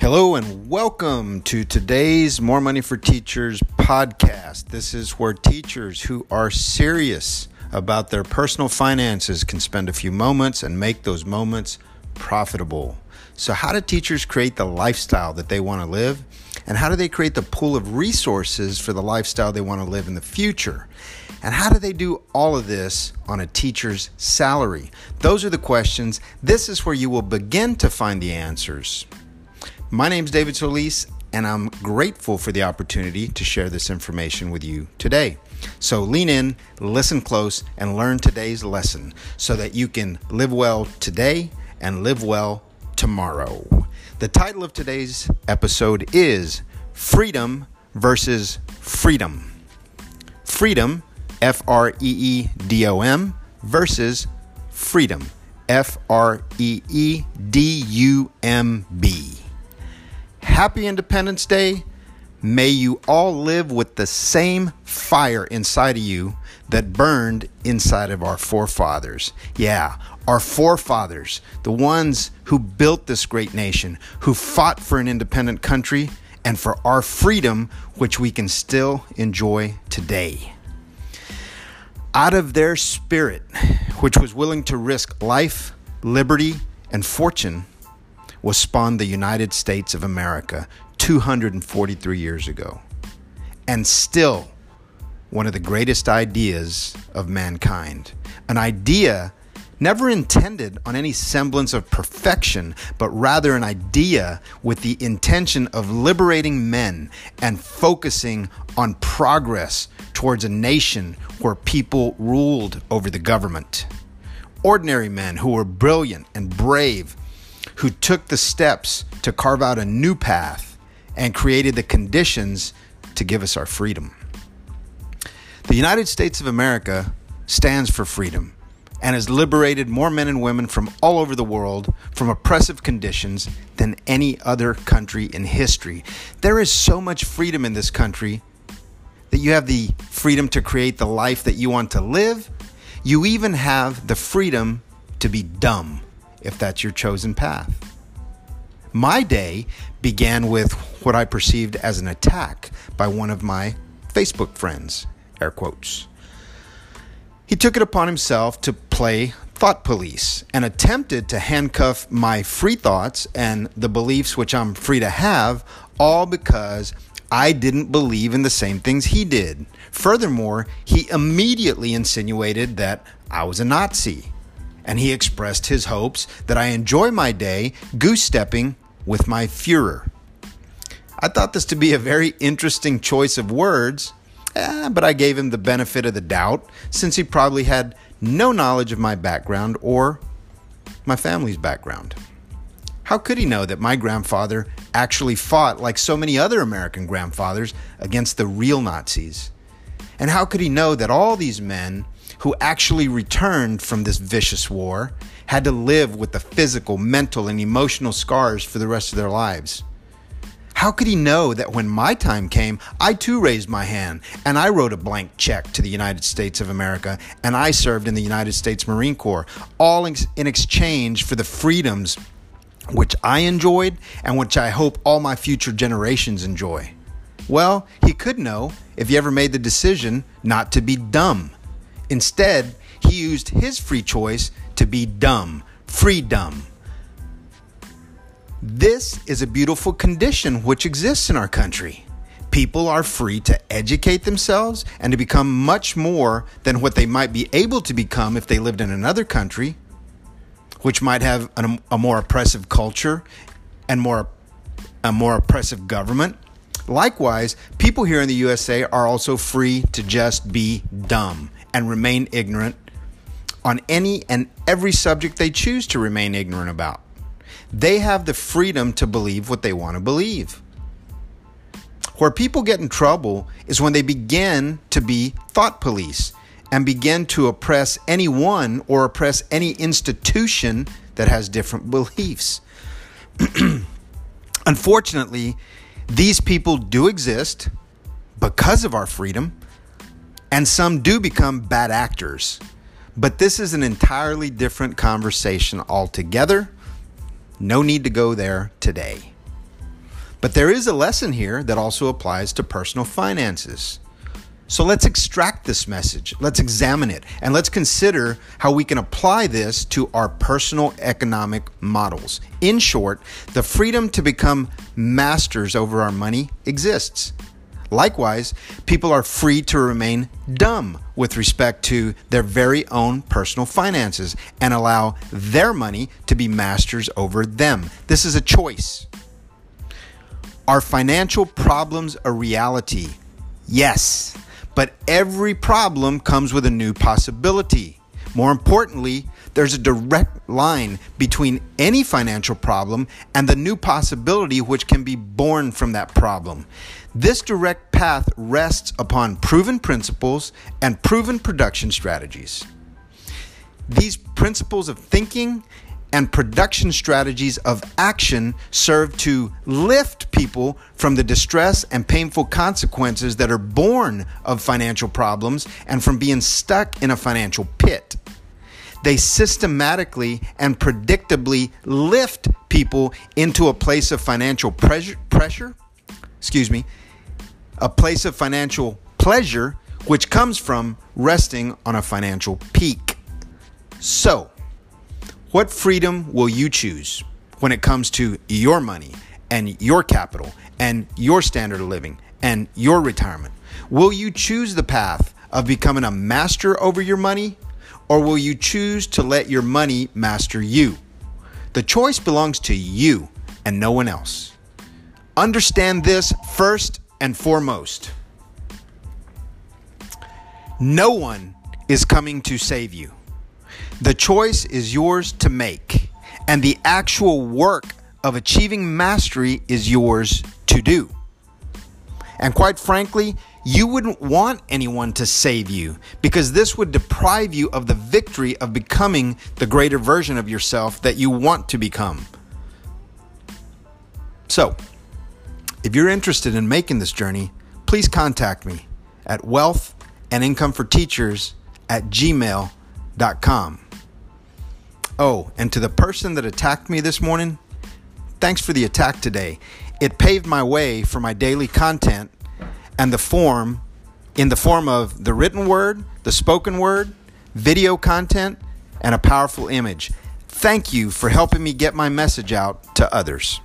Hello and welcome to today's More Money for Teachers podcast. This is where teachers who are serious about their personal finances can spend a few moments and make those moments profitable. So, how do teachers create the lifestyle that they want to live? And how do they create the pool of resources for the lifestyle they want to live in the future? And how do they do all of this on a teacher's salary? Those are the questions. This is where you will begin to find the answers. My name is David Solis, and I'm grateful for the opportunity to share this information with you today. So lean in, listen close, and learn today's lesson so that you can live well today and live well tomorrow. The title of today's episode is Freedom versus Freedom. Freedom, F R E E D O M, versus Freedom, F R E E D U M B. Happy Independence Day. May you all live with the same fire inside of you that burned inside of our forefathers. Yeah, our forefathers, the ones who built this great nation, who fought for an independent country and for our freedom, which we can still enjoy today. Out of their spirit, which was willing to risk life, liberty, and fortune, was spawned the United States of America 243 years ago. And still, one of the greatest ideas of mankind. An idea never intended on any semblance of perfection, but rather an idea with the intention of liberating men and focusing on progress towards a nation where people ruled over the government. Ordinary men who were brilliant and brave, who took the steps to carve out a new path and created the conditions to give us our freedom. The United States of America stands for freedom and has liberated more men and women from all over the world from oppressive conditions than any other country in history. There is so much freedom in this country that you have the freedom to create the life that you want to live. You even have the freedom to be dumb if that's your chosen path. My day began with what I perceived as an attack by one of my Facebook friends, air quotes. He took it upon himself to play thought police and attempted to handcuff my free thoughts and the beliefs which I'm free to have, all because I didn't believe in the same things he did. Furthermore, he immediately insinuated that I was a Nazi and he expressed his hopes that I enjoy my day goose stepping with my Fuhrer. I thought this to be a very interesting choice of words, eh, but I gave him the benefit of the doubt since he probably had no knowledge of my background or my family's background. How could he know that my grandfather actually fought, like so many other American grandfathers, against the real Nazis? And how could he know that all these men who actually returned from this vicious war had to live with the physical, mental, and emotional scars for the rest of their lives. How could he know that when my time came, I too raised my hand and I wrote a blank check to the United States of America and I served in the United States Marine Corps, all in exchange for the freedoms which I enjoyed and which I hope all my future generations enjoy? Well, he could know if he ever made the decision not to be dumb Instead, he used his free choice to be dumb, free dumb. This is a beautiful condition which exists in our country. People are free to educate themselves and to become much more than what they might be able to become if they lived in another country, which might have an, a more oppressive culture and more a more oppressive government. Likewise, people here in the USA are also free to just be dumb and remain ignorant on any and every subject they choose to remain ignorant about. They have the freedom to believe what they want to believe. Where people get in trouble is when they begin to be thought police and begin to oppress anyone or oppress any institution that has different beliefs. Unfortunately, these people do exist because of our freedom and some do become bad actors. But this is an entirely different conversation altogether. No need to go there today. But there is a lesson here that also applies to personal finances. So let's extract this message, let's examine it, and let's consider how we can apply this to our personal economic models. In short, the freedom to become masters over our money exists. Likewise, people are free to remain dumb with respect to their very own personal finances and allow their money to be masters over them. This is a choice. Are financial problems a reality? Yes. But every problem comes with a new possibility. More importantly, there's a direct line between any financial problem and the new possibility which can be born from that problem. This direct path rests upon proven principles and proven production strategies. These principles of thinking and production strategies of action serve to lift people from the distress and painful consequences that are born of financial problems and from being stuck in a financial pit. They systematically and predictably lift people into a place of financial pressure, pressure, excuse me, a place of financial pleasure which comes from resting on a financial peak. So, what freedom will you choose when it comes to your money and your capital and your standard of living and your retirement? Will you choose the path of becoming a master over your money or will you choose to let your money master you? The choice belongs to you and no one else. Understand this first and foremost. No one is coming to save you. The choice is yours to make, and the actual work of achieving mastery is yours to do. And quite frankly, you wouldn't want anyone to save you because this would deprive you of the victory of becoming the greater version of yourself that you want to become. So, if you're interested in making this journey, please contact me at wealth and income for teachers at gmail.com. Oh, and to the person that attacked me this morning, thanks for the attack today. It paved my way for my daily content and the form in the form of the written word, the spoken word, video content, and a powerful image. Thank you for helping me get my message out to others.